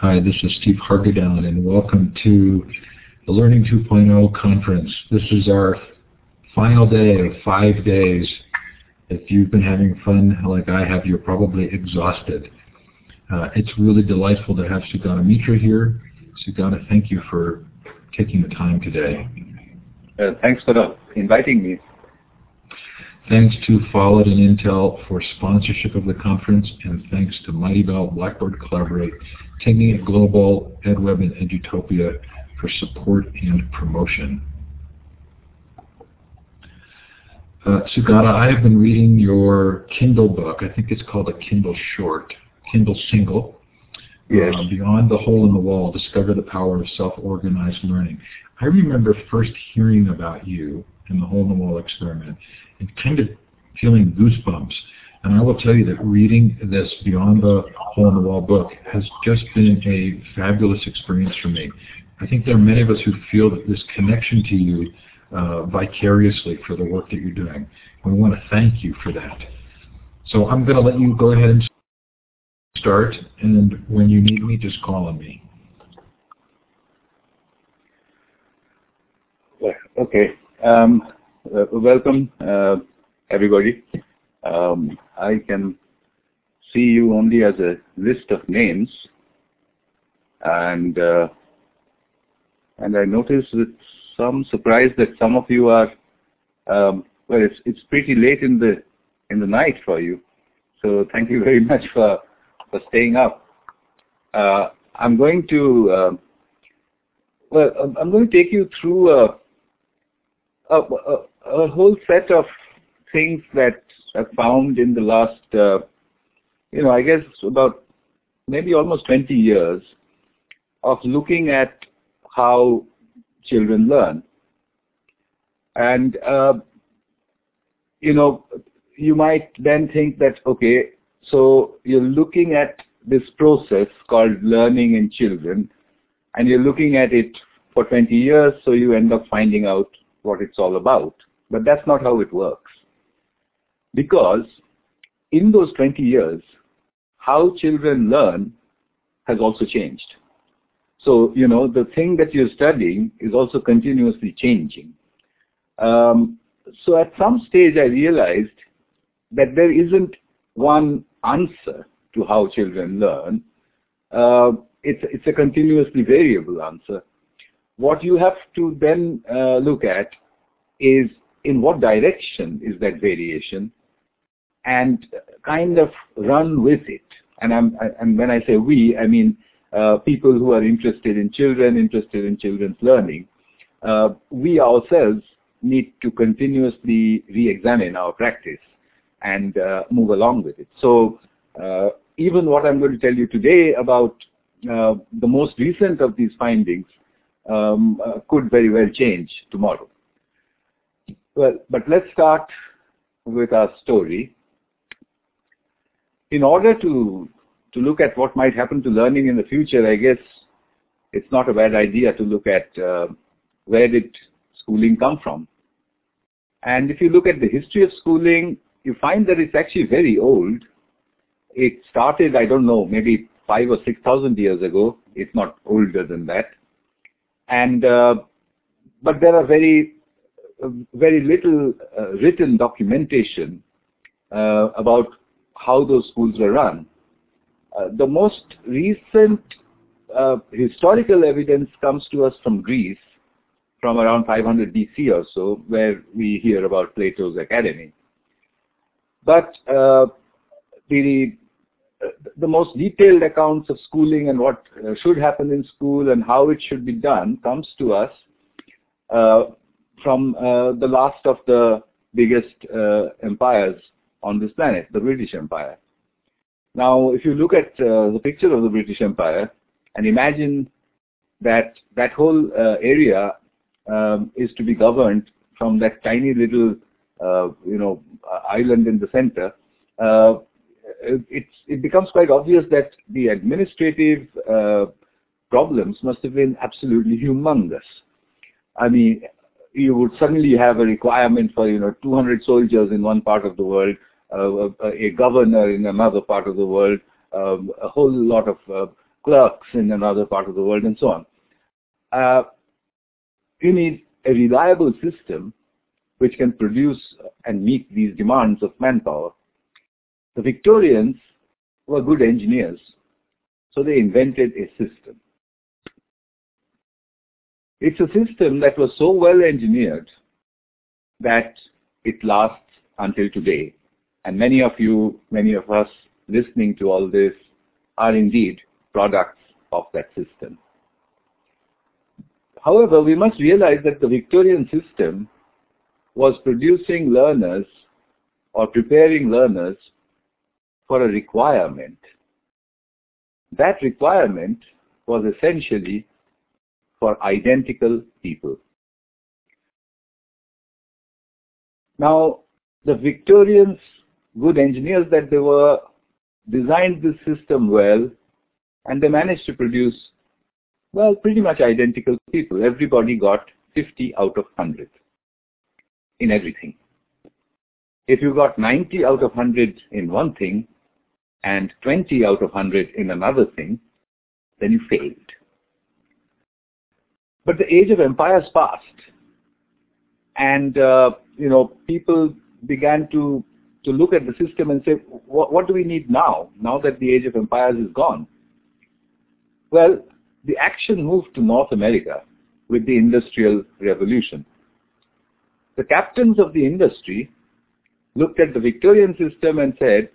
Hi, this is Steve Hargadon, and welcome to the Learning 2.0 conference. This is our final day of five days. If you've been having fun like I have, you're probably exhausted. Uh, it's really delightful to have Sugata Mitra here. Sugata, thank you for taking the time today. Uh, thanks for inviting me. Thanks to Follett and Intel for sponsorship of the conference, and thanks to Mightybell, Blackboard Collaborate, Technique Global, EdWeb, and Edutopia for support and promotion. Uh, Sugata, I have been reading your Kindle book. I think it's called a Kindle Short, Kindle Single. Yes. Uh, Beyond the Hole in the Wall, Discover the Power of Self-Organized Learning. I remember first hearing about you in the Hole in the Wall experiment and kind of feeling goosebumps. And I will tell you that reading this Beyond the Hole in the Wall book has just been a fabulous experience for me. I think there are many of us who feel that this connection to you uh, vicariously for the work that you're doing. We want to thank you for that. So I'm going to let you go ahead and start, and when you need me, just call on me. Okay. Um, uh, welcome, uh, everybody. Um, I can see you only as a list of names, and uh, and I noticed with some surprise that some of you are um, well. It's it's pretty late in the in the night for you, so thank you very much for for staying up. Uh, I'm going to uh, well, I'm going to take you through a, a, a, whole set of things that I've found in the last, uh, you know, I guess about maybe almost 20 years of looking at how children learn. And, uh, you know, you might then think that, okay, so you're looking at this process called learning in children, and you're looking at it for 20 years, so you end up finding out what it's all about. But that's not how it works. Because in those 20 years, how children learn has also changed. So, you know, the thing that you're studying is also continuously changing. Um, so at some stage I realized that there isn't one answer to how children learn. Uh, it's, it's a continuously variable answer. What you have to then uh, look at is in what direction is that variation and kind of run with it. And, I'm, and when I say we, I mean uh, people who are interested in children, interested in children's learning. Uh, we ourselves need to continuously re-examine our practice and uh, move along with it. So uh, even what I'm going to tell you today about uh, the most recent of these findings um, uh, could very well change tomorrow. Well, but let's start with our story. In order to to look at what might happen to learning in the future, I guess it's not a bad idea to look at uh, where did schooling come from. And if you look at the history of schooling, you find that it's actually very old. It started, I don't know, maybe five or six thousand years ago, It's not older than that. And uh, but there are very very little uh, written documentation uh, about how those schools were run. Uh, the most recent uh, historical evidence comes to us from Greece, from around 500 BC or so, where we hear about Plato's Academy. But uh, the the most detailed accounts of schooling and what should happen in school and how it should be done comes to us uh, from uh, the last of the biggest uh, empires on this planet, the British Empire. Now, if you look at uh, the picture of the British Empire and imagine that that whole uh, area um, is to be governed from that tiny little, uh, you know, island in the center, it, it becomes quite obvious that the administrative uh, problems must have been absolutely humongous. I mean, you would suddenly have a requirement for, you know, 200 soldiers in one part of the world, uh, a, a, governor in another part of the world, um, a whole lot of uh, clerks in another part of the world and so on. Uh, you need a reliable system which can produce and meet these demands of manpower. The Victorians were good engineers, so they invented a system. It's a system that was so well engineered that it lasts until today. And many of you, many of us listening to all this are indeed products of that system. However, we must realize that the Victorian system was producing learners or preparing learners for a requirement. That requirement was essentially for identical people. Now, the Victorians, good engineers that they were, designed this system well and they managed to produce, well, pretty much identical people. Everybody got 50 out of 100 in everything. If you got 90 out of 100 in one thing and 20 out of 100 in another thing, then you failed. But the age of empires passed and, uh, you know, people began to, to look at the system and say, what, what do we need now, now that the age of empires is gone? Well, the action moved to North America with the Industrial Revolution. The captains of the industry looked at the Victorian system and said,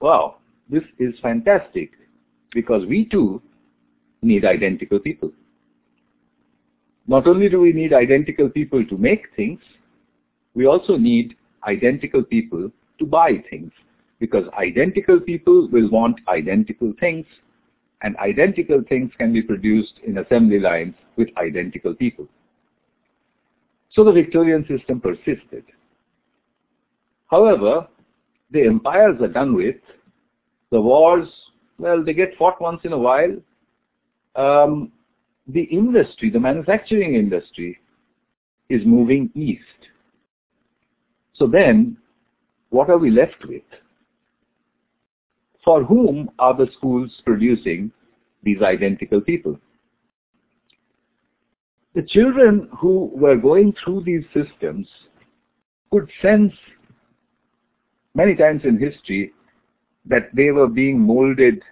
wow, this is fantastic because we too need identical people. Not only do we need identical people to make things, we also need identical people to buy things because identical people will want identical things and identical things can be produced in assembly lines with identical people. So the Victorian system persisted. However, the empires are done with. The wars, well, they get fought once in a while. Um, the industry, the manufacturing industry, is moving east. So then, what are we left with? For whom are the schools producing these identical people? The children who were going through these systems could sense many times in history that they were being molded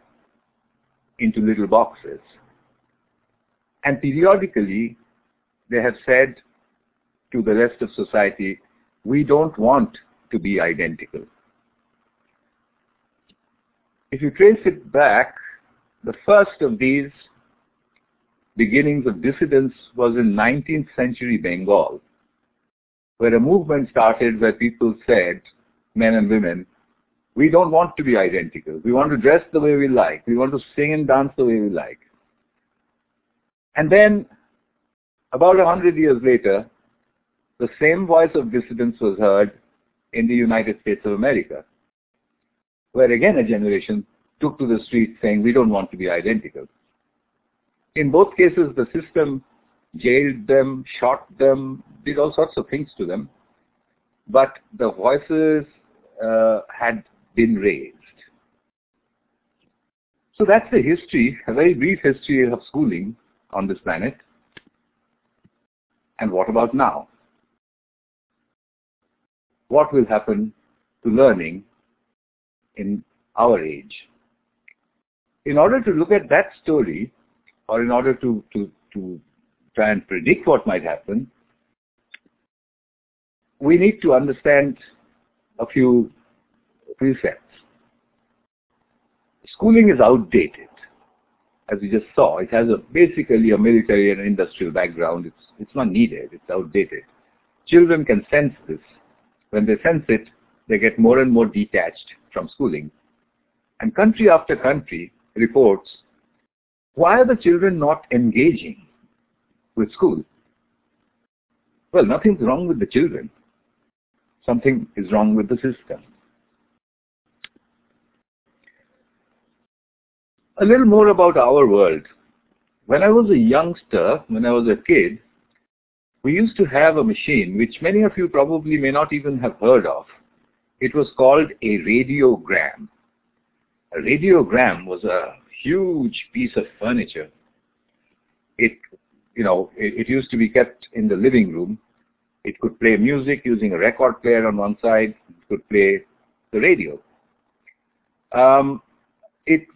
into little boxes. And periodically, they have said to the rest of society, we don't want to be identical. If you trace it back, the first of these beginnings of dissidence was in 19th century Bengal, where a movement started where people said, men and women, we don't want to be identical. We want to dress the way we like. We want to sing and dance the way we like. And then, about a hundred years later, the same voice of dissidence was heard in the United States of America, where again a generation took to the streets saying, we don't want to be identical. In both cases, the system jailed them, shot them, did all sorts of things to them, but the voices uh, had been raised. So that's the history, a very brief history of schooling on this planet. And what about now? What will happen to learning in our age? In order to look at that story, or in order to, to, to try and predict what might happen, we need to understand a few precepts. Schooling is outdated as we just saw, it has a basically a military and industrial background. It's, it's not needed. It's outdated. Children can sense this. When they sense it, they get more and more detached from schooling. And country after country reports, why are the children not engaging with school? Well, nothing's wrong with the children. Something is wrong with the system. A little more about our world. When I was a youngster, when I was a kid, we used to have a machine which many of you probably may not even have heard of. It was called a radiogram. A radiogram was a huge piece of furniture. It, you know, it, it used to be kept in the living room. It could play music using a record player on one side. It could play the radio. Um, it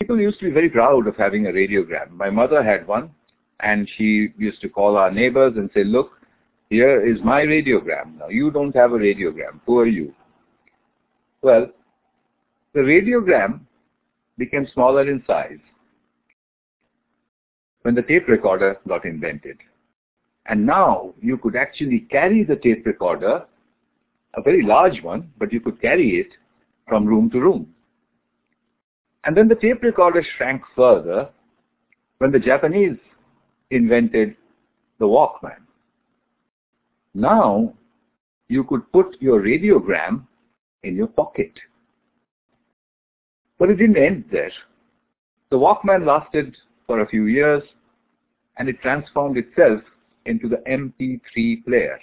people used to be very proud of having a radiogram. My mother had one, and she used to call our neighbors and say, "Look, here is my radiogram. Now you don't have a radiogram. Who are you?" Well, the radiogram became smaller in size when the tape recorder got invented. And now you could actually carry the tape recorder, a very large one, but you could carry it from room to room. And then the tape recorder shrank further when the Japanese invented the Walkman. Now you could put your radiogram in your pocket. But it didn't end there. The Walkman lasted for a few years and it transformed itself into the MP3 player.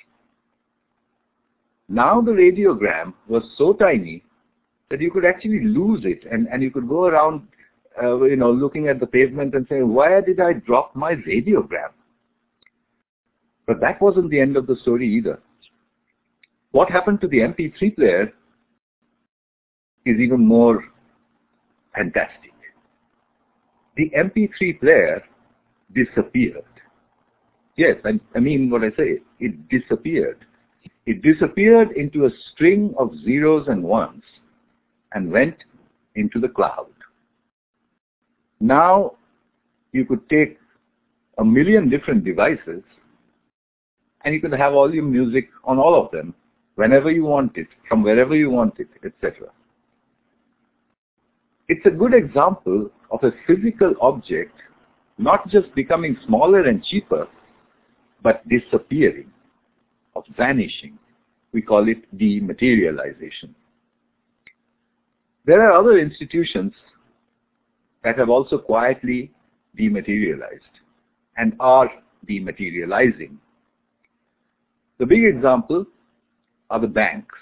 Now the radiogram was so tiny that you could actually lose it and, and you could go around uh, you know, looking at the pavement and saying, where did I drop my radiogram? But that wasn't the end of the story either. What happened to the MP3 player is even more fantastic. The MP3 player disappeared. Yes, I, I mean what I say. It disappeared. It disappeared into a string of zeros and ones and went into the cloud. Now you could take a million different devices and you could have all your music on all of them whenever you want it, from wherever you want it, etc. It's a good example of a physical object not just becoming smaller and cheaper, but disappearing, of vanishing. We call it dematerialization. There are other institutions that have also quietly dematerialized and are dematerializing. The big example are the banks.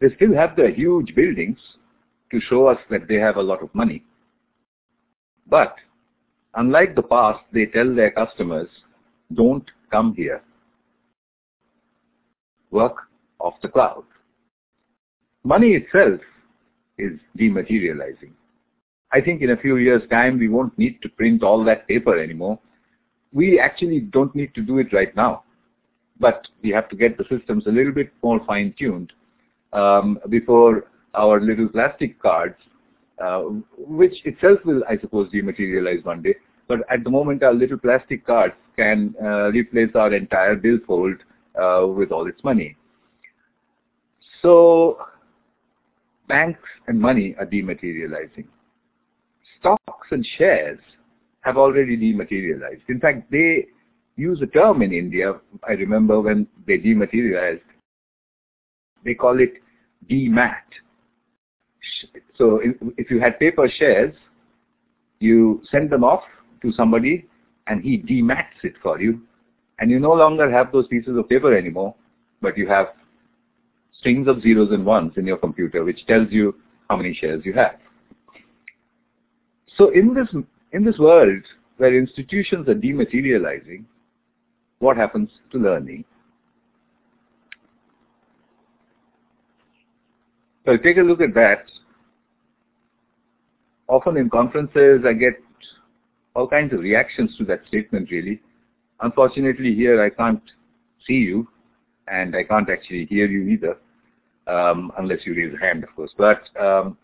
They still have their huge buildings to show us that they have a lot of money. But unlike the past, they tell their customers, don't come here. Work off the cloud. Money itself is dematerializing. I think in a few years' time, we won't need to print all that paper anymore. We actually don't need to do it right now. But we have to get the systems a little bit more fine-tuned um, before our little plastic cards, uh, which itself will, I suppose, dematerialize one day. But at the moment, our little plastic cards can uh, replace our entire billfold uh, with all its money. So banks and money are dematerializing. Stocks and shares have already dematerialized. In fact, they use a term in India, I remember when they dematerialized, they call it demat. So if you had paper shares, you send them off to somebody and he demats it for you and you no longer have those pieces of paper anymore, but you have strings of zeros and ones in your computer which tells you how many shares you have. So in this, in this world where institutions are dematerializing, what happens to learning? So take a look at that. Often in conferences, I get all kinds of reactions to that statement, really. Unfortunately, here I can't see you, and I can't actually hear you either, um, unless you raise a hand, of course. But um,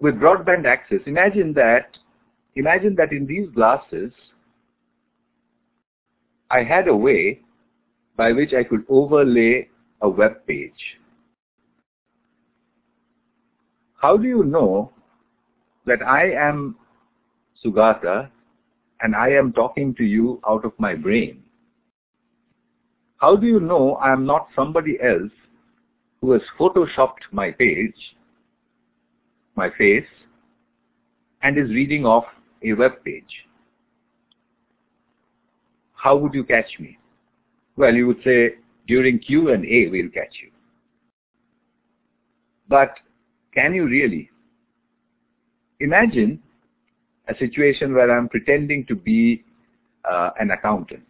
with broadband access, imagine that, imagine that in these glasses, I had a way by which I could overlay a web page. How do you know that I am Sugata and I am talking to you out of my brain? How do you know I am not somebody else who has photoshopped my page, my face, and is reading off a web page? How would you catch me? Well, you would say, during Q&A, we'll catch you. But can you really? imagine a situation where I'm pretending to be uh, an accountant.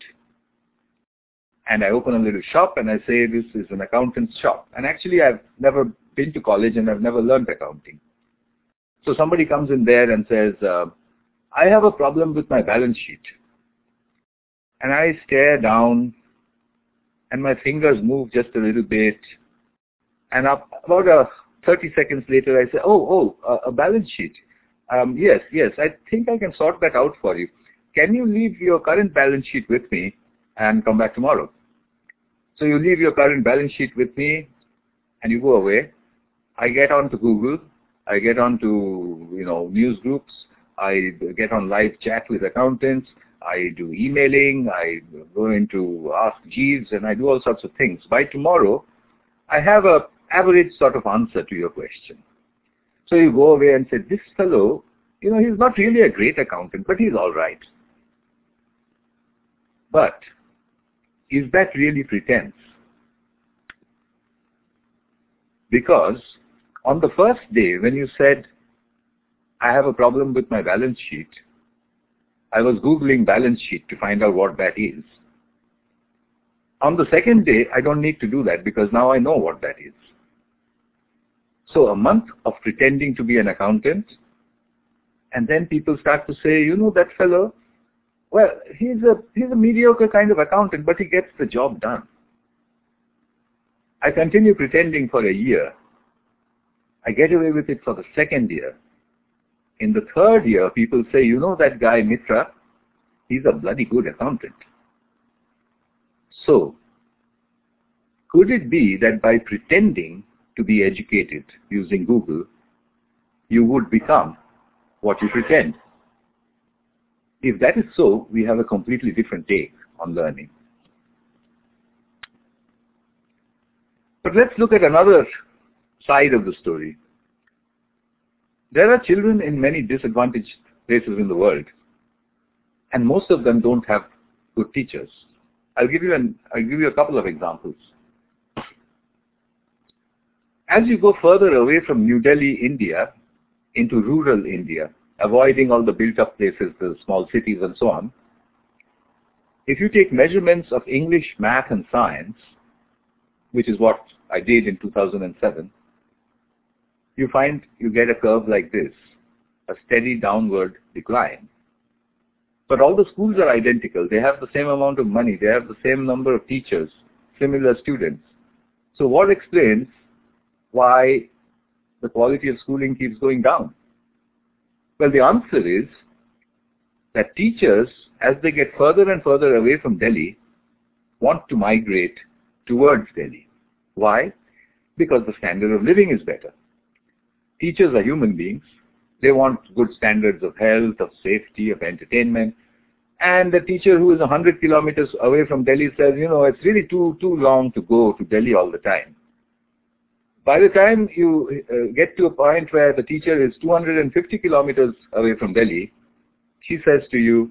And I open a little shop and I say this is an accountant's shop. And actually I've never been to college and I've never learned accounting. So somebody comes in there and says, uh, I have a problem with my balance sheet. And I stare down and my fingers move just a little bit. And up, about a 30 seconds later, I say, oh, oh, a balance sheet. Um, yes, yes, I think I can sort that out for you. Can you leave your current balance sheet with me and come back tomorrow? So you leave your current balance sheet with me and you go away. I get onto Google. I get onto, you know, news groups. I get on live chat with accountants. I do emailing. I go into Ask Jeeves and I do all sorts of things. By tomorrow, I have a average sort of answer to your question. So you go away and say, this fellow, you know, he's not really a great accountant, but he's all right. But is that really pretense? Because on the first day when you said, I have a problem with my balance sheet, I was Googling balance sheet to find out what that is. On the second day, I don't need to do that because now I know what that is. So a month of pretending to be an accountant, and then people start to say, you know, that fellow, well, he's a, he's a mediocre kind of accountant, but he gets the job done. I continue pretending for a year. I get away with it for the second year. In the third year, people say, you know that guy Mitra, he's a bloody good accountant. So, could it be that by pretending to be educated using Google, you would become what you pretend. If that is so, we have a completely different take on learning. But let's look at another side of the story. There are children in many disadvantaged places in the world, and most of them don't have good teachers. I'll give you an I'll give you a couple of examples. As you go further away from New Delhi, India, into rural India, avoiding all the built-up places, the small cities and so on, if you take measurements of English, math and science, which is what I did in 2007, you find you get a curve like this, a steady downward decline. But all the schools are identical. They have the same amount of money. They have the same number of teachers, similar students. So what explains why the quality of schooling keeps going down? Well, the answer is that teachers, as they get further and further away from Delhi, want to migrate towards Delhi. Why? Because the standard of living is better. Teachers are human beings. They want good standards of health, of safety, of entertainment. And the teacher who is 100 kilometers away from Delhi says, you know, it's really too, too long to go to Delhi all the time. By the time you uh, get to a point where the teacher is 250 kilometers away from Delhi, she says to you,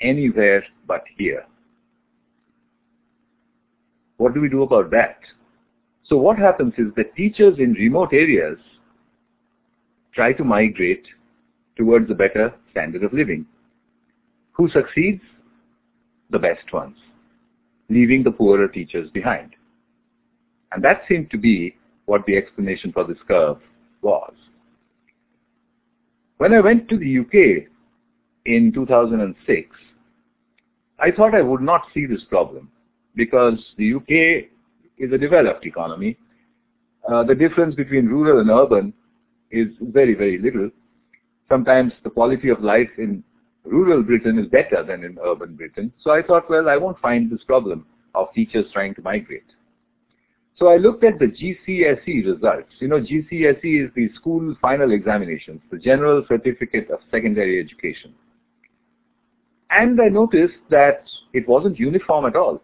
anywhere but here. What do we do about that? So what happens is that teachers in remote areas try to migrate towards a better standard of living. Who succeeds? The best ones, leaving the poorer teachers behind. And that seemed to be what the explanation for this curve was. When I went to the UK in 2006, I thought I would not see this problem because the UK is a developed economy. Uh, the difference between rural and urban is very, very little. Sometimes the quality of life in rural Britain is better than in urban Britain. So I thought, well, I won't find this problem of teachers trying to migrate. So I looked at the GCSE results. You know, GCSE is the school final examinations, the General Certificate of Secondary Education. And I noticed that it wasn't uniform at all.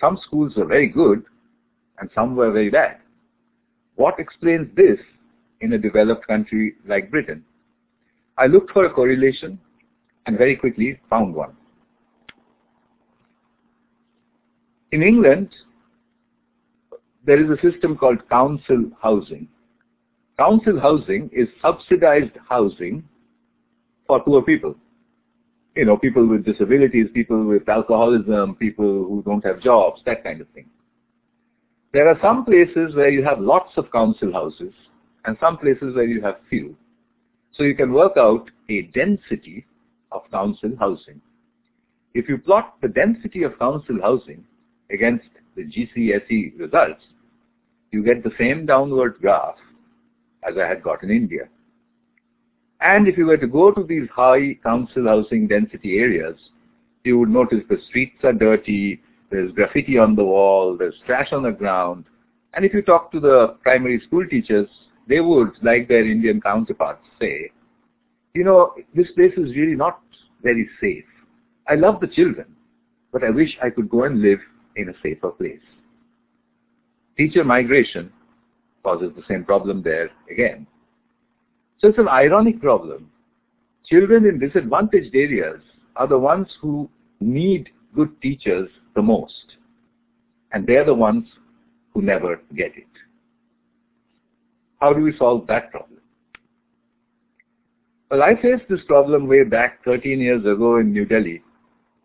Some schools were very good and some were very bad. What explains this in a developed country like Britain? I looked for a correlation and very quickly found one. In England, there is a system called council housing. council housing is subsidized housing for poor people. You know, people with disabilities, people with alcoholism, people who don't have jobs, that kind of thing. There are some places where you have lots of council houses and some places where you have few. So you can work out a density of council housing. If you plot the density of council housing against the GCSE results, you get the same downward graph as I had got in India. And if you were to go to these high council housing density areas, you would notice the streets are dirty, there's graffiti on the wall, there's trash on the ground. And if you talk to the primary school teachers, they would, like their Indian counterparts, say, you know, this place is really not very safe. I love the children, but I wish I could go and live in a safer place. Teacher migration causes the same problem there again. So it's an ironic problem. Children in disadvantaged areas are the ones who need good teachers the most. And they're the ones who never get it. How do we solve that problem? Well, I faced this problem way back 13 years ago in New Delhi,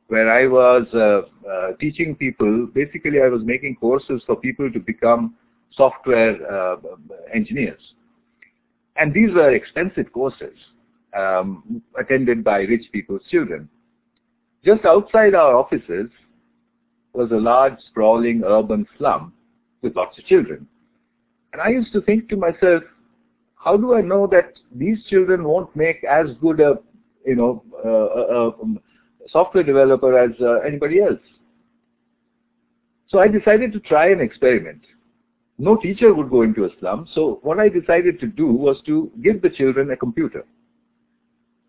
where I was uh, uh, teaching people, basically I was making courses for people to become software uh, engineers. And these were expensive courses um, attended by rich people's children. Just outside our offices was a large sprawling urban slum with lots of children. And I used to think to myself, how do I know that these children won't make as good a, you know, uh, software developer as uh, anybody else? So I decided to try an experiment. No teacher would go into a slum, so what I decided to do was to give the children a computer.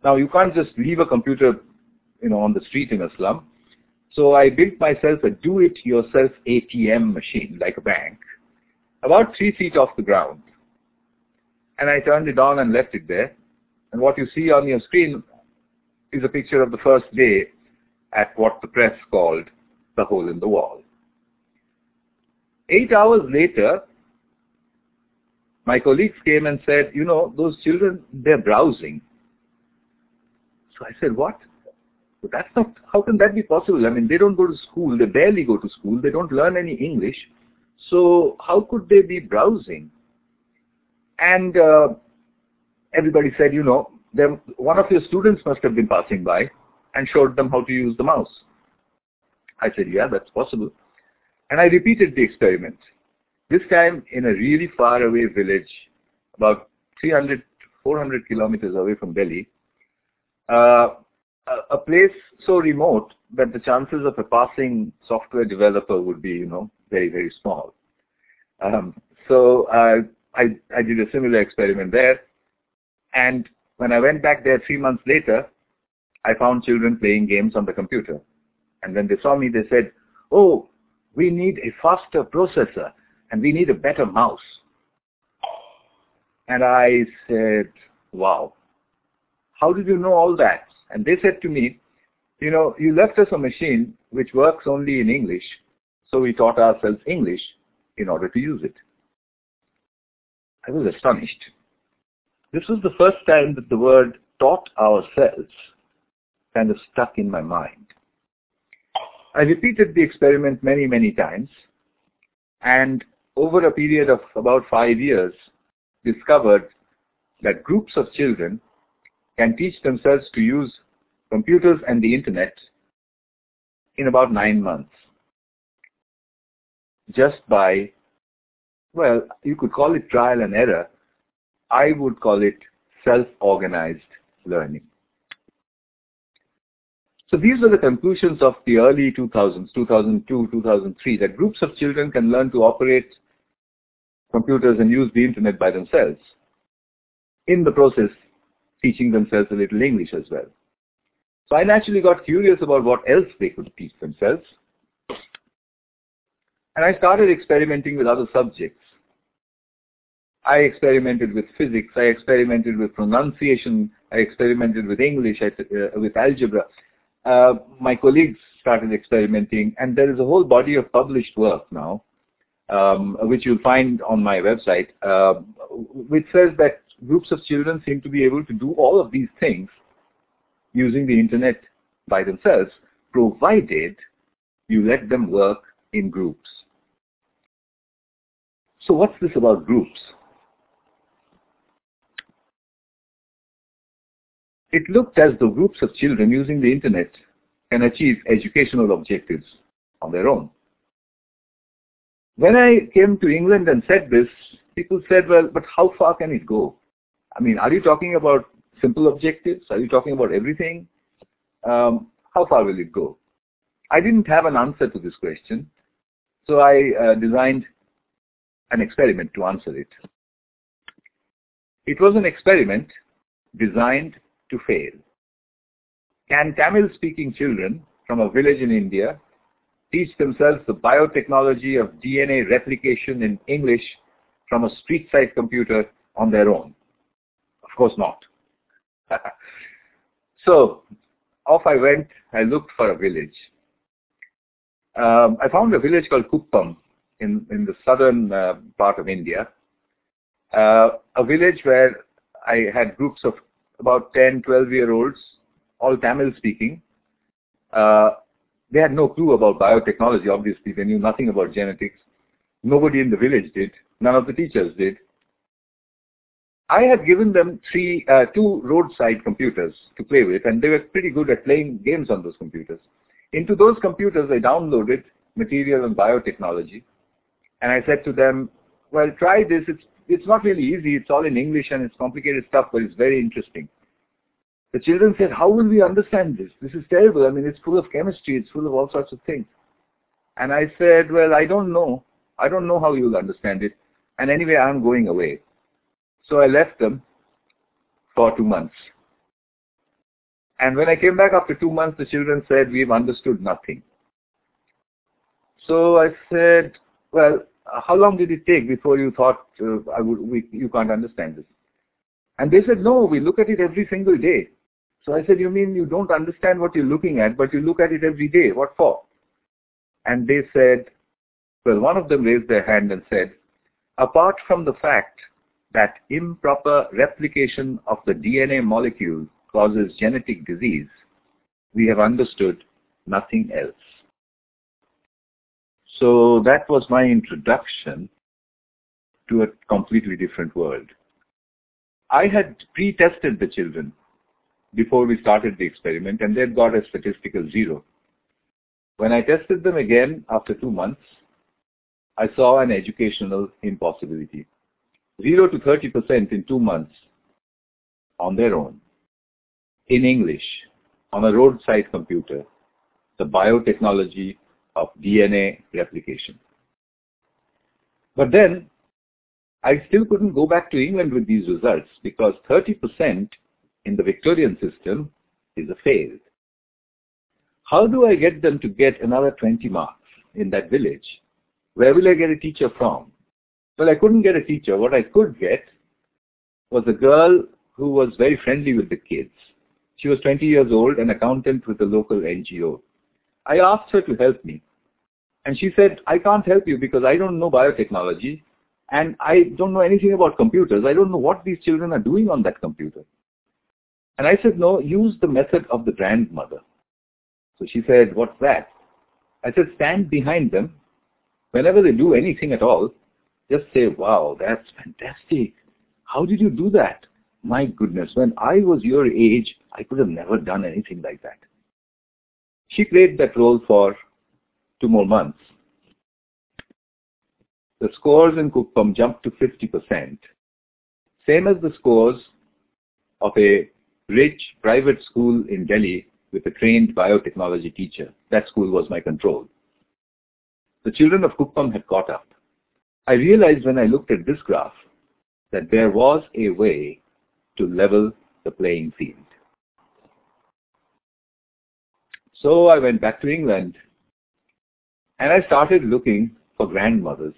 Now you can't just leave a computer, you know, on the street in a slum. So I built myself a do-it-yourself ATM machine, like a bank, about three feet off the ground. And I turned it on and left it there. And what you see on your screen is a picture of the first day at what the press called the hole in the wall. Eight hours later, my colleagues came and said, you know, those children, they're browsing. So I said, what? That's not, how can that be possible? I mean, they don't go to school, they barely go to school, they don't learn any English. So how could they be browsing? And uh, everybody said, you know, them, one of your students must have been passing by and showed them how to use the mouse. I said, yeah, that's possible. And I repeated the experiment. This time in a really far away village, about 300, 400 kilometers away from Delhi, uh, a, place so remote that the chances of a passing software developer would be, you know, very, very small. Um, so uh, I, I did a similar experiment there. And when I went back there three months later, I found children playing games on the computer. And when they saw me, they said, oh, we need a faster processor and we need a better mouse. And I said, wow, how did you know all that? And they said to me, you know, you left us a machine which works only in English, so we taught ourselves English in order to use it. I was astonished. This was the first time that the word taught ourselves kind of stuck in my mind. I repeated the experiment many, many times and over a period of about five years discovered that groups of children can teach themselves to use computers and the internet in about nine months. Just by, well, you could call it trial and error. I would call it self-organized learning. So these were the conclusions of the early 2000s, 2002, 2003, that groups of children can learn to operate computers and use the internet by themselves. In the process, teaching themselves a little English as well. So I naturally got curious about what else they could teach themselves. And I started experimenting with other subjects. I experimented with physics, I experimented with pronunciation, I experimented with English, I, uh, with algebra. Uh, my colleagues started experimenting and there is a whole body of published work now um, which you'll find on my website, uh, which says that groups of children seem to be able to do all of these things using the internet by themselves, provided you let them work in groups. So what's this about groups? It looked as though groups of children using the internet can achieve educational objectives on their own. When I came to England and said this, people said, well, but how far can it go? I mean, are you talking about simple objectives? Are you talking about everything? Um, how far will it go? I didn't have an answer to this question, so I uh, designed an experiment to answer it. It was an experiment designed to fail. Can Tamil-speaking children from a village in India teach themselves the biotechnology of DNA replication in English from a street-side computer on their own? Of course not. so off I went, I looked for a village. Um, I found a village called Kuppam in, in the southern uh, part of India, uh, a village where I had groups of about 10, 12 year olds, all Tamil speaking. Uh, they had no clue about biotechnology, obviously. They knew nothing about genetics. Nobody in the village did. None of the teachers did. I had given them three, uh, two roadside computers to play with, and they were pretty good at playing games on those computers. Into those computers, I downloaded material on biotechnology, and I said to them, well, try this. It's, it's not really easy. It's all in English and it's complicated stuff, but it's very interesting. The children said, how will we understand this? This is terrible. I mean, it's full of chemistry. It's full of all sorts of things. And I said, well, I don't know. I don't know how you'll understand it. And anyway, I'm going away. So I left them for two months. And when I came back after two months, the children said, we've understood nothing. So I said, well, how long did it take before you thought uh, I would, we, you can't understand this? And they said, no, we look at it every single day. So I said, you mean you don't understand what you're looking at, but you look at it every day. What for? And they said, well, one of them raised their hand and said, apart from the fact that improper replication of the DNA molecule causes genetic disease, we have understood nothing else. So that was my introduction to a completely different world. I had pre-tested the children before we started the experiment and they'd got a statistical zero. When I tested them again after two months, I saw an educational impossibility. 0 to 30% in two months on their own, in English, on a roadside computer, the biotechnology of DNA replication. But then, I still couldn't go back to England with these results because 30% in the Victorian system is a fail. How do I get them to get another 20 marks in that village? Where will I get a teacher from? Well, I couldn't get a teacher. What I could get was a girl who was very friendly with the kids. She was 20 years old, an accountant with a local NGO. I asked her to help me. And she said, I can't help you because I don't know biotechnology and I don't know anything about computers. I don't know what these children are doing on that computer. And I said, no, use the method of the grandmother. So she said, what's that? I said, stand behind them. Whenever they do anything at all, just say, wow, that's fantastic. How did you do that? My goodness, when I was your age, I could have never done anything like that. She played that role for two more months. The scores in Kuppam jumped to 50%, same as the scores of a rich private school in Delhi with a trained biotechnology teacher. That school was my control. The children of Kuppam had caught up. I realized when I looked at this graph that there was a way to level the playing field. So I went back to England and I started looking for grandmothers.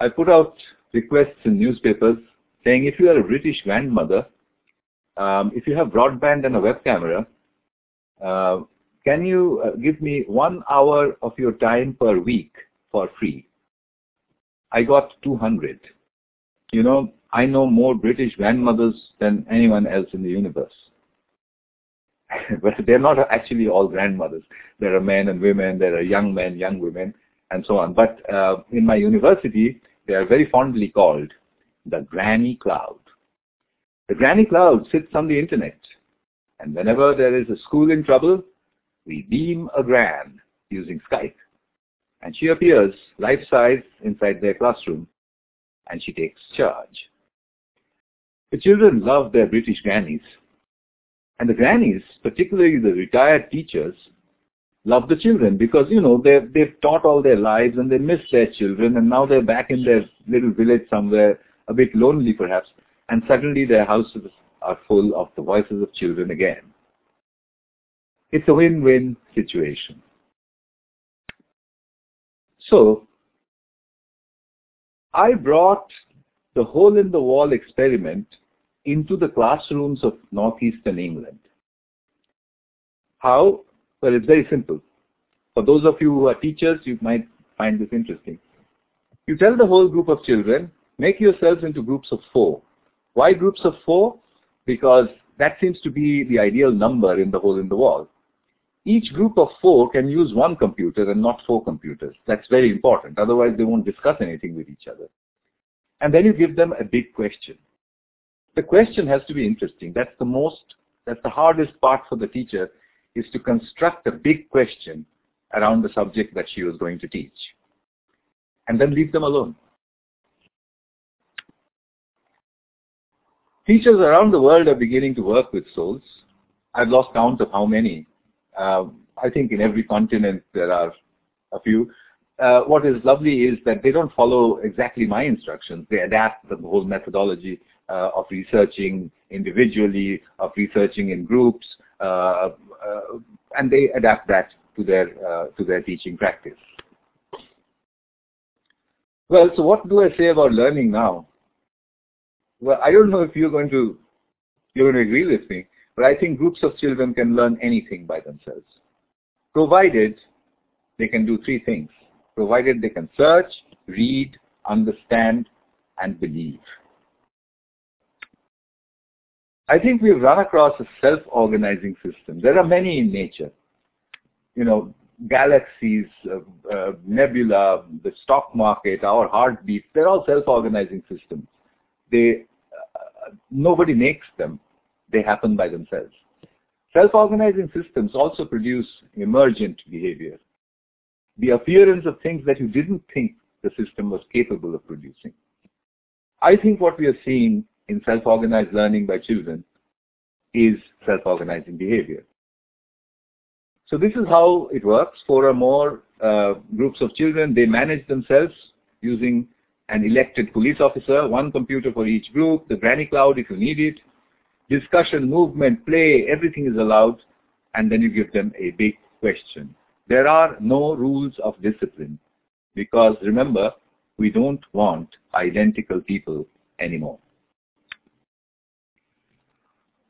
I put out requests in newspapers saying if you are a British grandmother um, if you have broadband and a web camera, uh, can you uh, give me one hour of your time per week for free. I got 200. You know, I know more British grandmothers than anyone else in the universe. but they're not actually all grandmothers. There are men and women, there are young men, young women, and so on. But uh, in my university, they are very fondly called the granny cloud. The granny cloud sits on the internet. And whenever there is a school in trouble, we beam a gran using Skype. And she appears life-size inside their classroom and she takes charge. The children love their British grannies. And the grannies, particularly the retired teachers, love the children because, you know, they've, they've taught all their lives and they miss their children and now they're back in their little village somewhere, a bit lonely perhaps, and suddenly their houses are full of the voices of children again. It's a win-win situation. So, I brought the hole-in-the-wall experiment into the classrooms of northeastern England. How? Well, it's very simple. For those of you who are teachers, you might find this interesting. You tell the whole group of children, make yourselves into groups of four. Why groups of four? Because that seems to be the ideal number in the hole in the wall. Each group of four can use one computer and not four computers. That's very important. Otherwise, they won't discuss anything with each other. And then you give them a big question. The question has to be interesting. That's the most, that's the hardest part for the teacher is to construct a big question around the subject that she was going to teach. And then leave them alone. Teachers around the world are beginning to work with SOLEs. I've lost count of how many. Uh, I think in every continent there are a few. Uh, what is lovely is that they don't follow exactly my instructions. They adapt the whole methodology uh, of researching individually, of researching in groups, uh, uh, and they adapt that to their uh, to their teaching practice. Well, so what do I say about learning now? Well, I don't know if you're going to you're going to agree with me, but I think groups of children can learn anything by themselves, provided they can do three things provided they can search, read, understand, and believe. I think we've run across a self-organizing system. There are many in nature. You know, galaxies, uh, uh, nebula, the stock market, our heartbeat, they're all self-organizing systems. They, uh, nobody makes them. They happen by themselves. Self-organizing systems also produce emergent behavior the appearance of things that you didn't think the system was capable of producing. I think what we are seeing in self-organized learning by children is self-organizing behavior. So this is how it works. Four or more uh, groups of children, they manage themselves using an elected police officer, one computer for each group, the granny cloud if you need it, discussion, movement, play, everything is allowed, and then you give them a big question. There are no rules of discipline because remember, we don't want identical people anymore.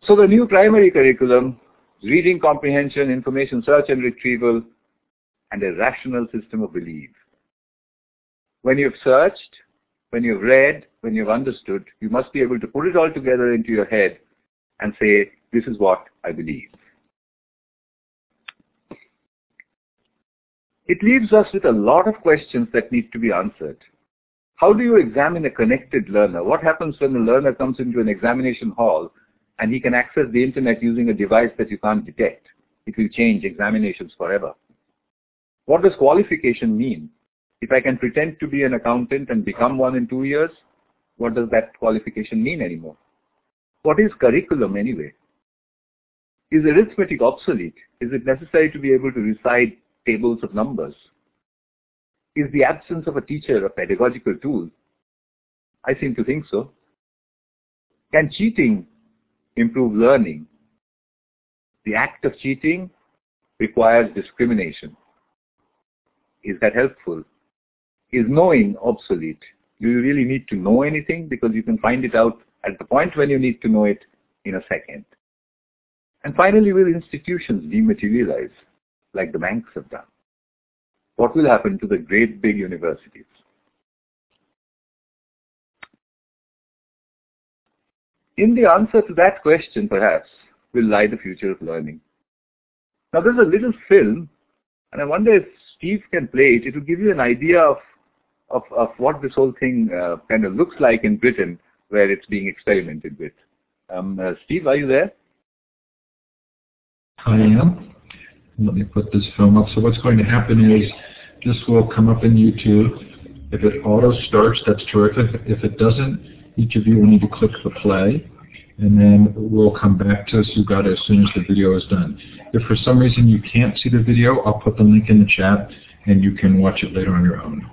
So the new primary curriculum, reading comprehension, information search and retrieval, and a rational system of belief. When you've searched, when you've read, when you've understood, you must be able to put it all together into your head and say, this is what I believe. It leaves us with a lot of questions that need to be answered. How do you examine a connected learner? What happens when the learner comes into an examination hall and he can access the internet using a device that you can't detect? It will change examinations forever. What does qualification mean? If I can pretend to be an accountant and become one in two years, what does that qualification mean anymore? What is curriculum anyway? Is arithmetic obsolete? Is it necessary to be able to recite tables of numbers? Is the absence of a teacher a pedagogical tool? I seem to think so. Can cheating improve learning? The act of cheating requires discrimination. Is that helpful? Is knowing obsolete? Do you really need to know anything? Because you can find it out at the point when you need to know it in a second. And finally, will institutions dematerialize? Like the banks have done. what will happen to the great big universities? In the answer to that question, perhaps, will lie the future of learning. Now, there's a little film, and I wonder if Steve can play it. It will give you an idea of of, of what this whole thing uh, kind of looks like in Britain, where it's being experimented with. Um, uh, Steve, are you there? I am. Let me put this film up. So what's going to happen is this will come up in YouTube. If it auto starts, that's terrific. If it doesn't, each of you will need to click the play, and then we'll come back to Sugata as soon as the video is done. If for some reason you can't see the video, I'll put the link in the chat, and you can watch it later on your own.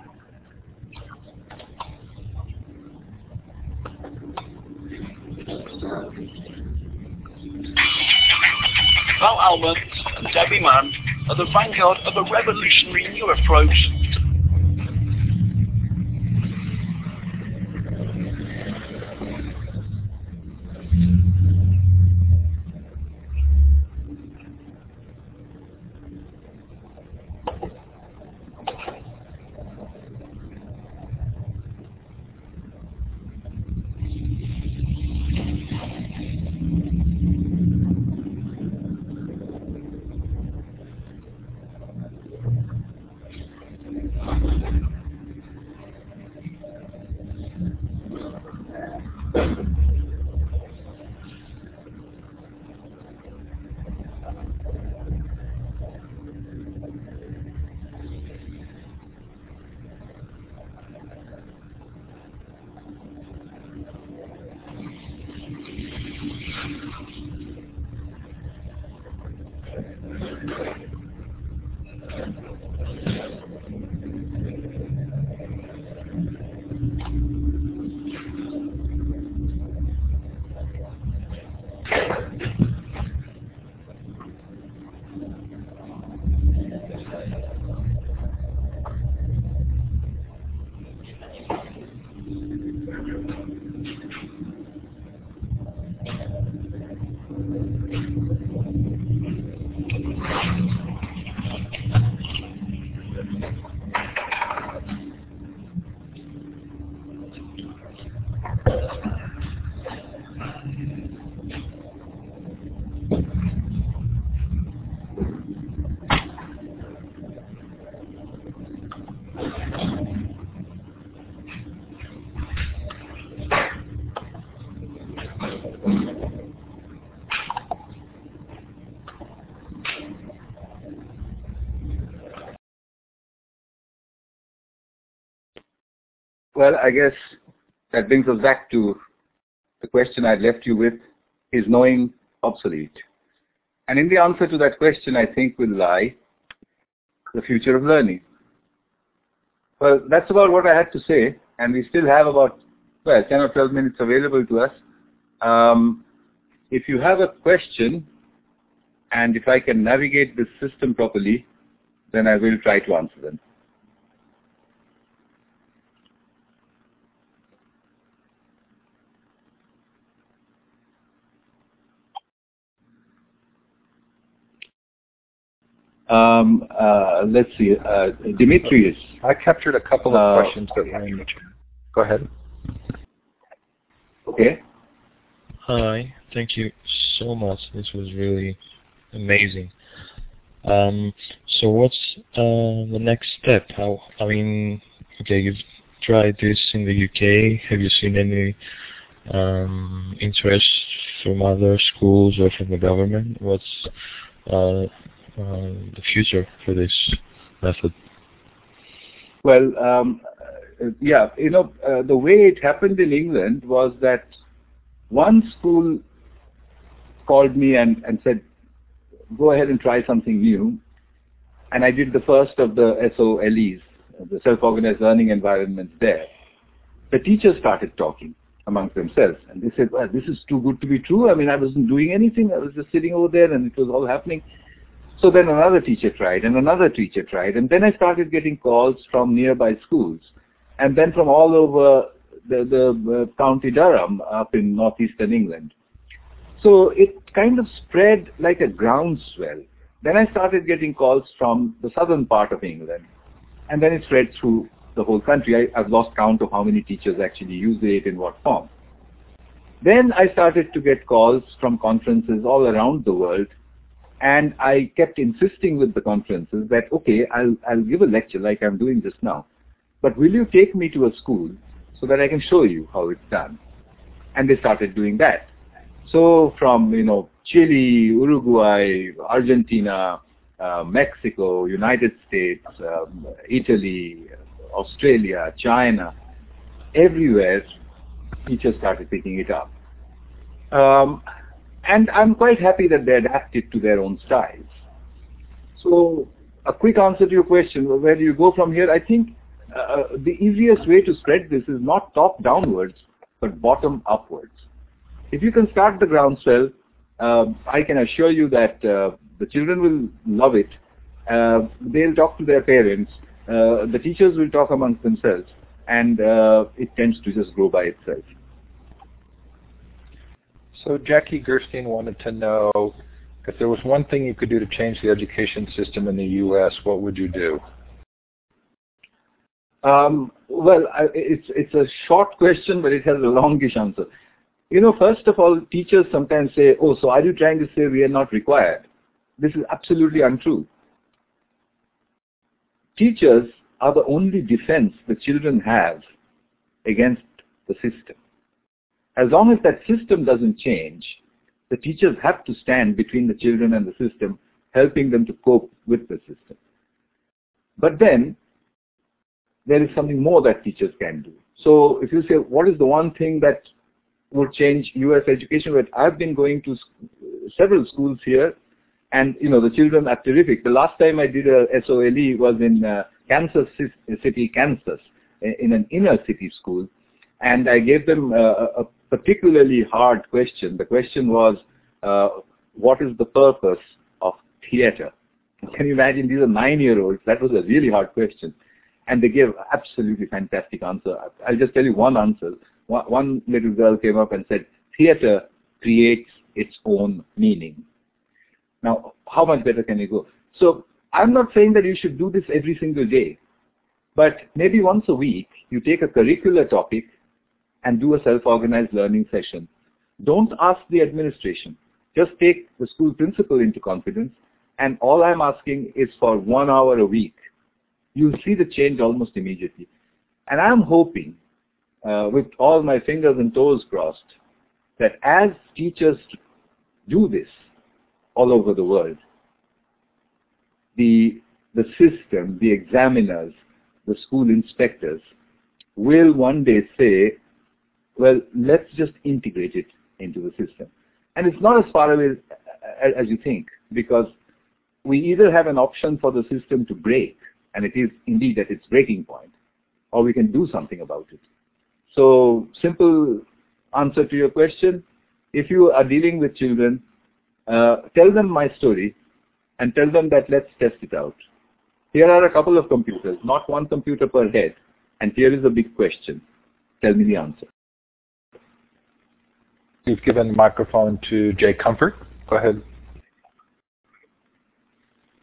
Val Almond and Debbie Mann are the vanguard of a revolutionary new approach Well, I guess that brings us back to the question I left you with, is knowing obsolete? And in the answer to that question, I think will lie the future of learning. Well, that's about what I had to say, and we still have about, well, 10 or 12 minutes available to us. Um, if you have a question, and if I can navigate this system properly, then I will try to answer them. Um, uh, let's see, uh, Demetrius. I captured a couple of Uh, questions that were in the chat. Go ahead. Okay. Hi, thank you so much. This was really amazing. Um, so what's uh, the next step? How? I mean, okay, you've tried this in the UK. Have you seen any um, interest from other schools or from the government? What's uh, uh, the future for this method? Well, um, uh, yeah, you know, uh, the way it happened in England was that one school called me and, and said, go ahead and try something new. And I did the first of the SOLEs, the self-organized learning environments there. The teachers started talking amongst themselves and they said, well, this is too good to be true. I mean, I wasn't doing anything. I was just sitting over there and it was all happening. So then another teacher tried and another teacher tried. And then I started getting calls from nearby schools and then from all over the, the uh, County Durham up in northeastern England. So it kind of spread like a groundswell. Then I started getting calls from the southern part of England. and then it spread through the whole country. I, I've lost count of how many teachers actually use it in what form. Then I started to get calls from conferences all around the world and I kept insisting with the conferences that, okay, I'll, I'll give a lecture like I'm doing just now, but will you take me to a school so that I can show you how it's done? And they started doing that. So from, you know, Chile, Uruguay, Argentina, uh, Mexico, United States, um, Italy, Australia, China, everywhere, teachers started picking it up. Um, and I'm quite happy that they adapted to their own styles. So a quick answer to your question, where do you go from here? I think uh, the easiest way to spread this is not top downwards, but bottom upwards. If you can start the groundswell, uh, I can assure you that uh, the children will love it. Uh, they'll talk to their parents. Uh, the teachers will talk amongst themselves, and uh, it tends to just grow by itself. So Jackie Gerstein wanted to know if there was one thing you could do to change the education system in the U.S., what would you do? Um, well, I, it's it's a short question, but it has a longish answer. You know, first of all, teachers sometimes say, "Oh, so are you trying to say we are not required?" This is absolutely untrue. Teachers are the only defense the children have against the system. As long as that system doesn't change, the teachers have to stand between the children and the system, helping them to cope with the system. But then, there is something more that teachers can do. So if you say, what is the one thing that would change U.S. education? Well, I've been going to several schools here, and you know the children are terrific. The last time I did a SOLE was in uh, Kansas City, Kansas, in an inner city school, and I gave them a, a particularly hard question. The question was, uh, what is the purpose of theater? Can you imagine these are nine-year-olds? That was a really hard question. And they gave absolutely fantastic answer. I'll just tell you one answer. One little girl came up and said, theater creates its own meaning. Now, how much better can you go? So I'm not saying that you should do this every single day, but maybe once a week, you take a curricular topic and do a self-organized learning session. Don't ask the administration. Just take the school principal into confidence and all I'm asking is for one hour a week. You'll see the change almost immediately. And I'm hoping, uh, with all my fingers and toes crossed, that as teachers do this all over the world, the, the system, the examiners, the school inspectors will one day say, well, let's just integrate it into the system. And it's not as far away as you think, because we either have an option for the system to break, and it is indeed at its breaking point, or we can do something about it. So simple answer to your question, if you are dealing with children, uh, tell them my story and tell them that let's test it out. Here are a couple of computers, not one computer per head, and here is a big question. Tell me the answer. We've given the microphone to Jay Comfort. Go ahead.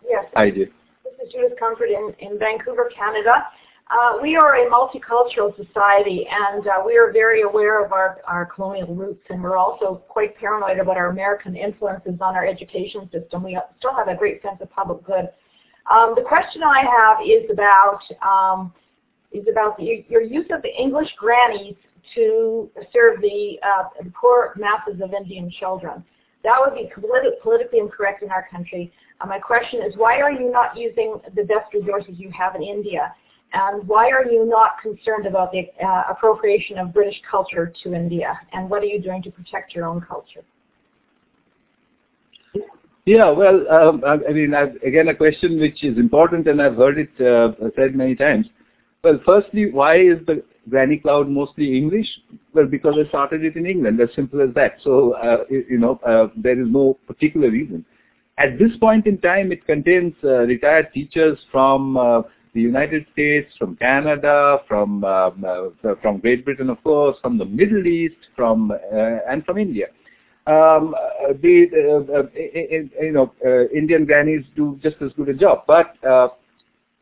Yes. I do. This is Judith Comfort in, in Vancouver, Canada. Uh, we are a multicultural society, and uh, we are very aware of our, our colonial roots, and we're also quite paranoid about our American influences on our education system. We still have a great sense of public good. Um, the question I have is about um, is about the, your use of the English grannies to serve the, uh, poor masses of Indian children. That would be politi- politically incorrect in our country. Uh, my question is, why are you not using the best resources you have in India? And why are you not concerned about the uh, appropriation of British culture to India? And what are you doing to protect your own culture? Yeah, well, um, I mean, I've, again, a question which is important, and I've heard it uh, said many times. Well, firstly, why is the Granny Cloud mostly English? Well, because I started it in England, as simple as that. So, uh, you know, uh, there is no particular reason. At this point in time, it contains uh, retired teachers from uh, the United States, from Canada, from um, from Great Britain, of course, from the Middle East, from and from India. Um, the you know Indian grannies do just as good a job, but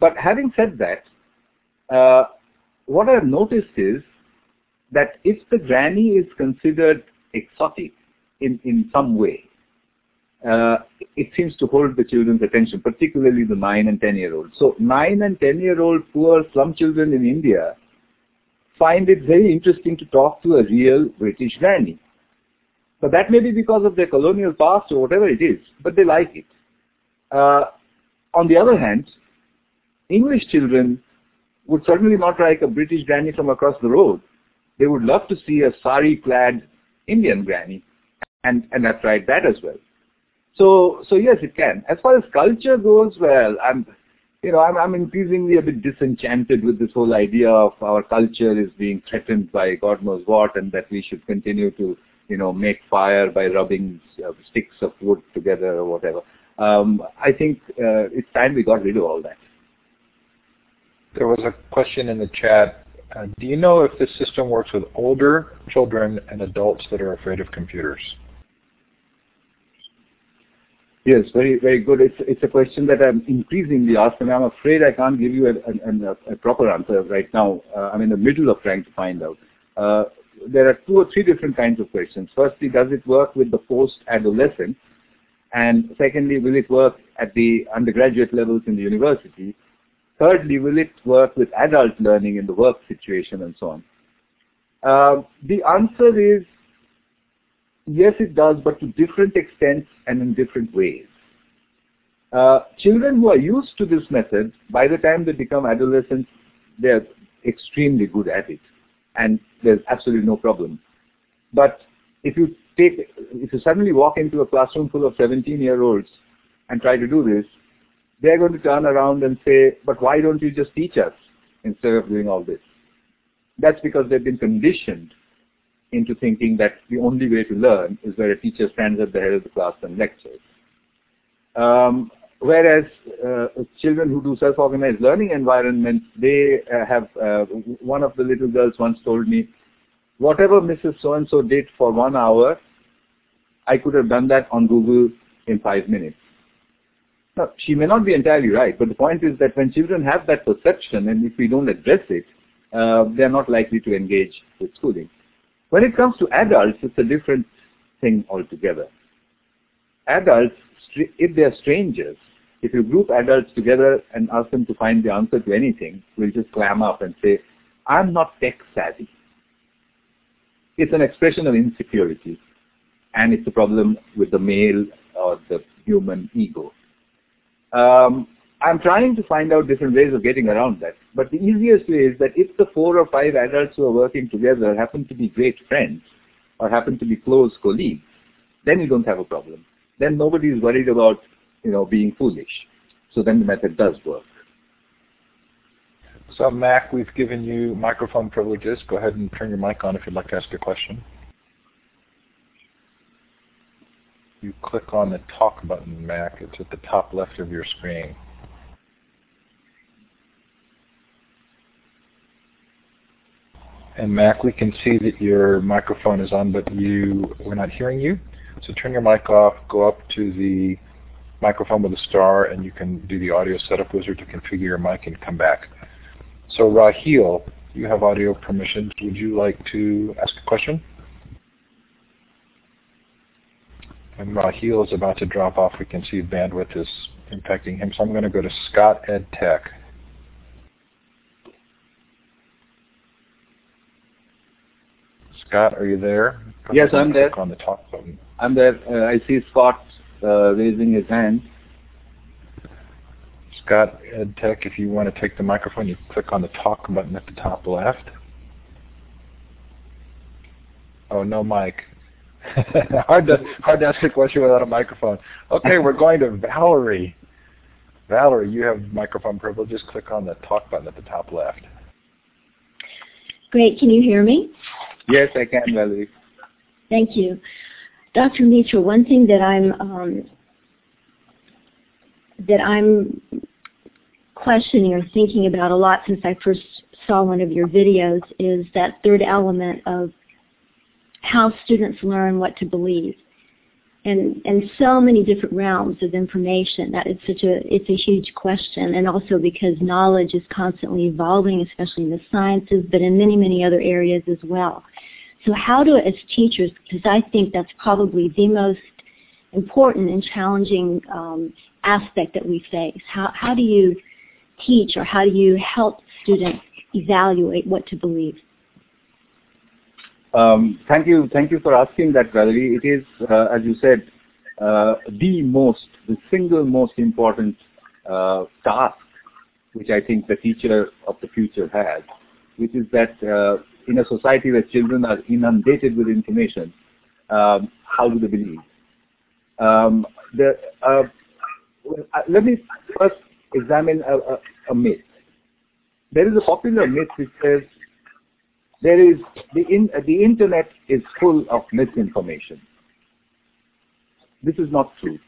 But having said that, what I've noticed is that if the granny is considered exotic in, in some way, uh, it seems to hold the children's attention, particularly the 9 and 10 year olds. So 9 and 10 year old poor slum children in India find it very interesting to talk to a real British granny. But that may be because of their colonial past or whatever it is, but they like it. Uh, on the other hand, English children would certainly not like a British granny from across the road. They would love to see a sari-clad Indian granny, and, and I've tried that as well. So, so yes, it can. As far as culture goes, well, I'm, you know, I'm, I'm increasingly a bit disenchanted with this whole idea of our culture is being threatened by God knows what, and that we should continue to, you know, make fire by rubbing uh, sticks of wood together or whatever. Um, I think uh, it's time we got rid of all that. There was a question in the chat. Uh, do you know if this system works with older children and adults that are afraid of computers? Yes, very, very good. It's, it's a question that I'm increasingly asked, and I'm afraid I can't give you a, a, a proper answer right now. Uh, I'm in the middle of trying to find out. Uh, there are two or three different kinds of questions. Firstly, does it work with the post-adolescent? And secondly, will it work at the undergraduate levels in the university? Thirdly, will it work with adult learning in the work situation and so on? Uh, the answer is yes, it does, but to different extents and in different ways. Uh, children who are used to this method, by the time they become adolescents, they're extremely good at it, and there's absolutely no problem. But if you take, if you suddenly walk into a classroom full of 17-year-olds and try to do this, they're going to turn around and say, but why don't you just teach us instead of doing all this? That's because they've been conditioned into thinking that the only way to learn is where a teacher stands at the head of the class and lectures. Um, whereas uh, children who do self-organized learning environments, they uh, have, uh, one of the little girls once told me, whatever Mrs. So-and-so did for one hour, I could have done that on Google in five minutes. Now, she may not be entirely right, but the point is that when children have that perception, and if we don't address it, uh, they're not likely to engage with schooling. When it comes to adults, it's a different thing altogether. Adults, if they're strangers, if you group adults together and ask them to find the answer to anything, we'll just clam up and say, I'm not tech savvy. It's an expression of insecurity, and it's a problem with the male or the human ego. Um, I'm trying to find out different ways of getting around that. But the easiest way is that if the four or five adults who are working together happen to be great friends or happen to be close colleagues, then you don't have a problem. Then nobody is worried about, you know, being foolish. So then the method does work. So Mac, we've given you microphone privileges. Go ahead and turn your mic on if you'd like to ask a question. You click on the talk button, Mac. It's at the top left of your screen. And Mac, we can see that your microphone is on, but you we're not hearing you. So turn your mic off, go up to the microphone with a star, and you can do the audio setup wizard to configure your mic and come back. So Raheel, you have audio permissions. Would you like to ask a question? And Raheel is about to drop off. We can see bandwidth is impacting him. So I'm going to go to Scott Ed Tech. Scott, are you there? Go yes, I'm there. On the talk button. I'm there. Uh, I see Scott uh, raising his hand. Scott EdTech, if you want to take the microphone, you click on the talk button at the top left. Oh, no mic. hard to hard to ask a question without a microphone. Okay, we're going to Valerie. Valerie, you have microphone privileges. Click on the talk button at the top left. Great. Can you hear me? Yes, I can, Valerie. Thank you. Dr. Mitra, one thing that I'm um, that I'm questioning or thinking about a lot since I first saw one of your videos is that third element of how students learn what to believe. and and so many different realms of information. That it's such a it's a huge question. And also because knowledge is constantly evolving especially in the sciences but in many many other areas as well. So how do as teachers because i think that's probably the most important and challenging um, aspect that we face. How how do you teach or how do you help students evaluate what to believe um, thank you, thank you for asking that, Valerie. It is, uh, as you said, uh, the most, the single most important uh, task which I think the teacher of the future has, which is that uh, in a society where children are inundated with information, um, how do they believe? Um, the, uh, uh, let me first examine a, a, a myth. There is a popular myth which says there is the, in, the internet is full of misinformation. This is not true.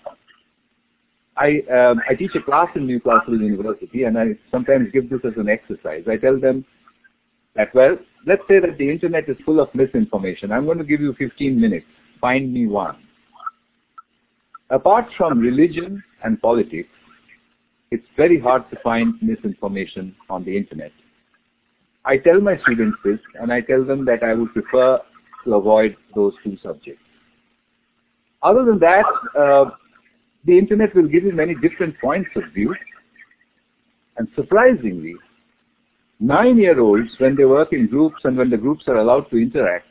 I, um, I teach a class in Newcastle University and I sometimes give this as an exercise. I tell them that, well, let's say that the internet is full of misinformation. I'm going to give you 15 minutes. Find me one. Apart from religion and politics, it's very hard to find misinformation on the internet. I tell my students this and I tell them that I would prefer to avoid those two subjects. Other than that, uh, the internet will give you many different points of view. And surprisingly, nine-year-olds, when they work in groups and when the groups are allowed to interact,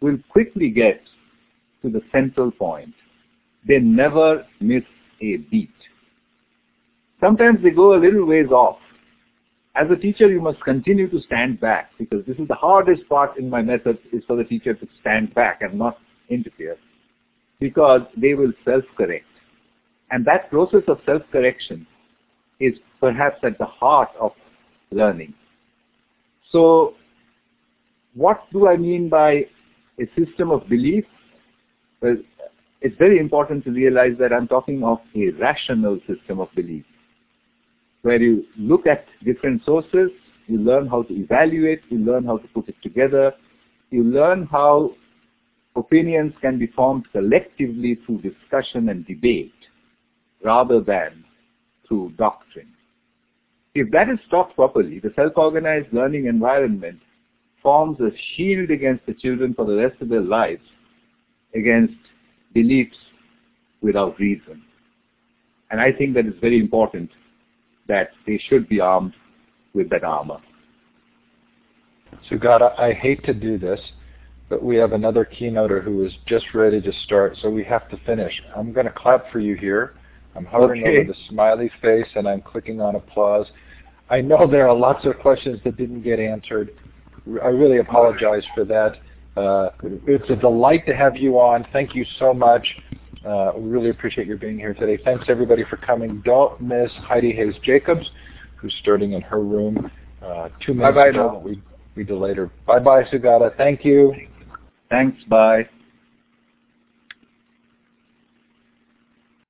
will quickly get to the central point. They never miss a beat. Sometimes they go a little ways off as a teacher, you must continue to stand back because this is the hardest part in my method is for the teacher to stand back and not interfere because they will self-correct. And that process of self-correction is perhaps at the heart of learning. So what do I mean by a system of belief? Well, it's very important to realize that I'm talking of a rational system of belief where you look at different sources, you learn how to evaluate, you learn how to put it together, you learn how opinions can be formed collectively through discussion and debate rather than through doctrine. If that is taught properly, the self-organized learning environment forms a shield against the children for the rest of their lives against beliefs without reason. And I think that is very important that they should be armed with that armor. Sugata, I hate to do this, but we have another keynoter who is just ready to start, so we have to finish. I'm going to clap for you here. I'm hovering okay. over the smiley face and I'm clicking on applause. I know there are lots of questions that didn't get answered. I really apologize for that. Uh, it's a delight to have you on. Thank you so much. Uh, we really appreciate your being here today. Thanks everybody for coming. Don't miss Heidi Hayes Jacobs, who's starting in her room uh, two minutes bye ago. We, we delayed her. Bye bye, Sugata. Thank you. Thanks. Bye.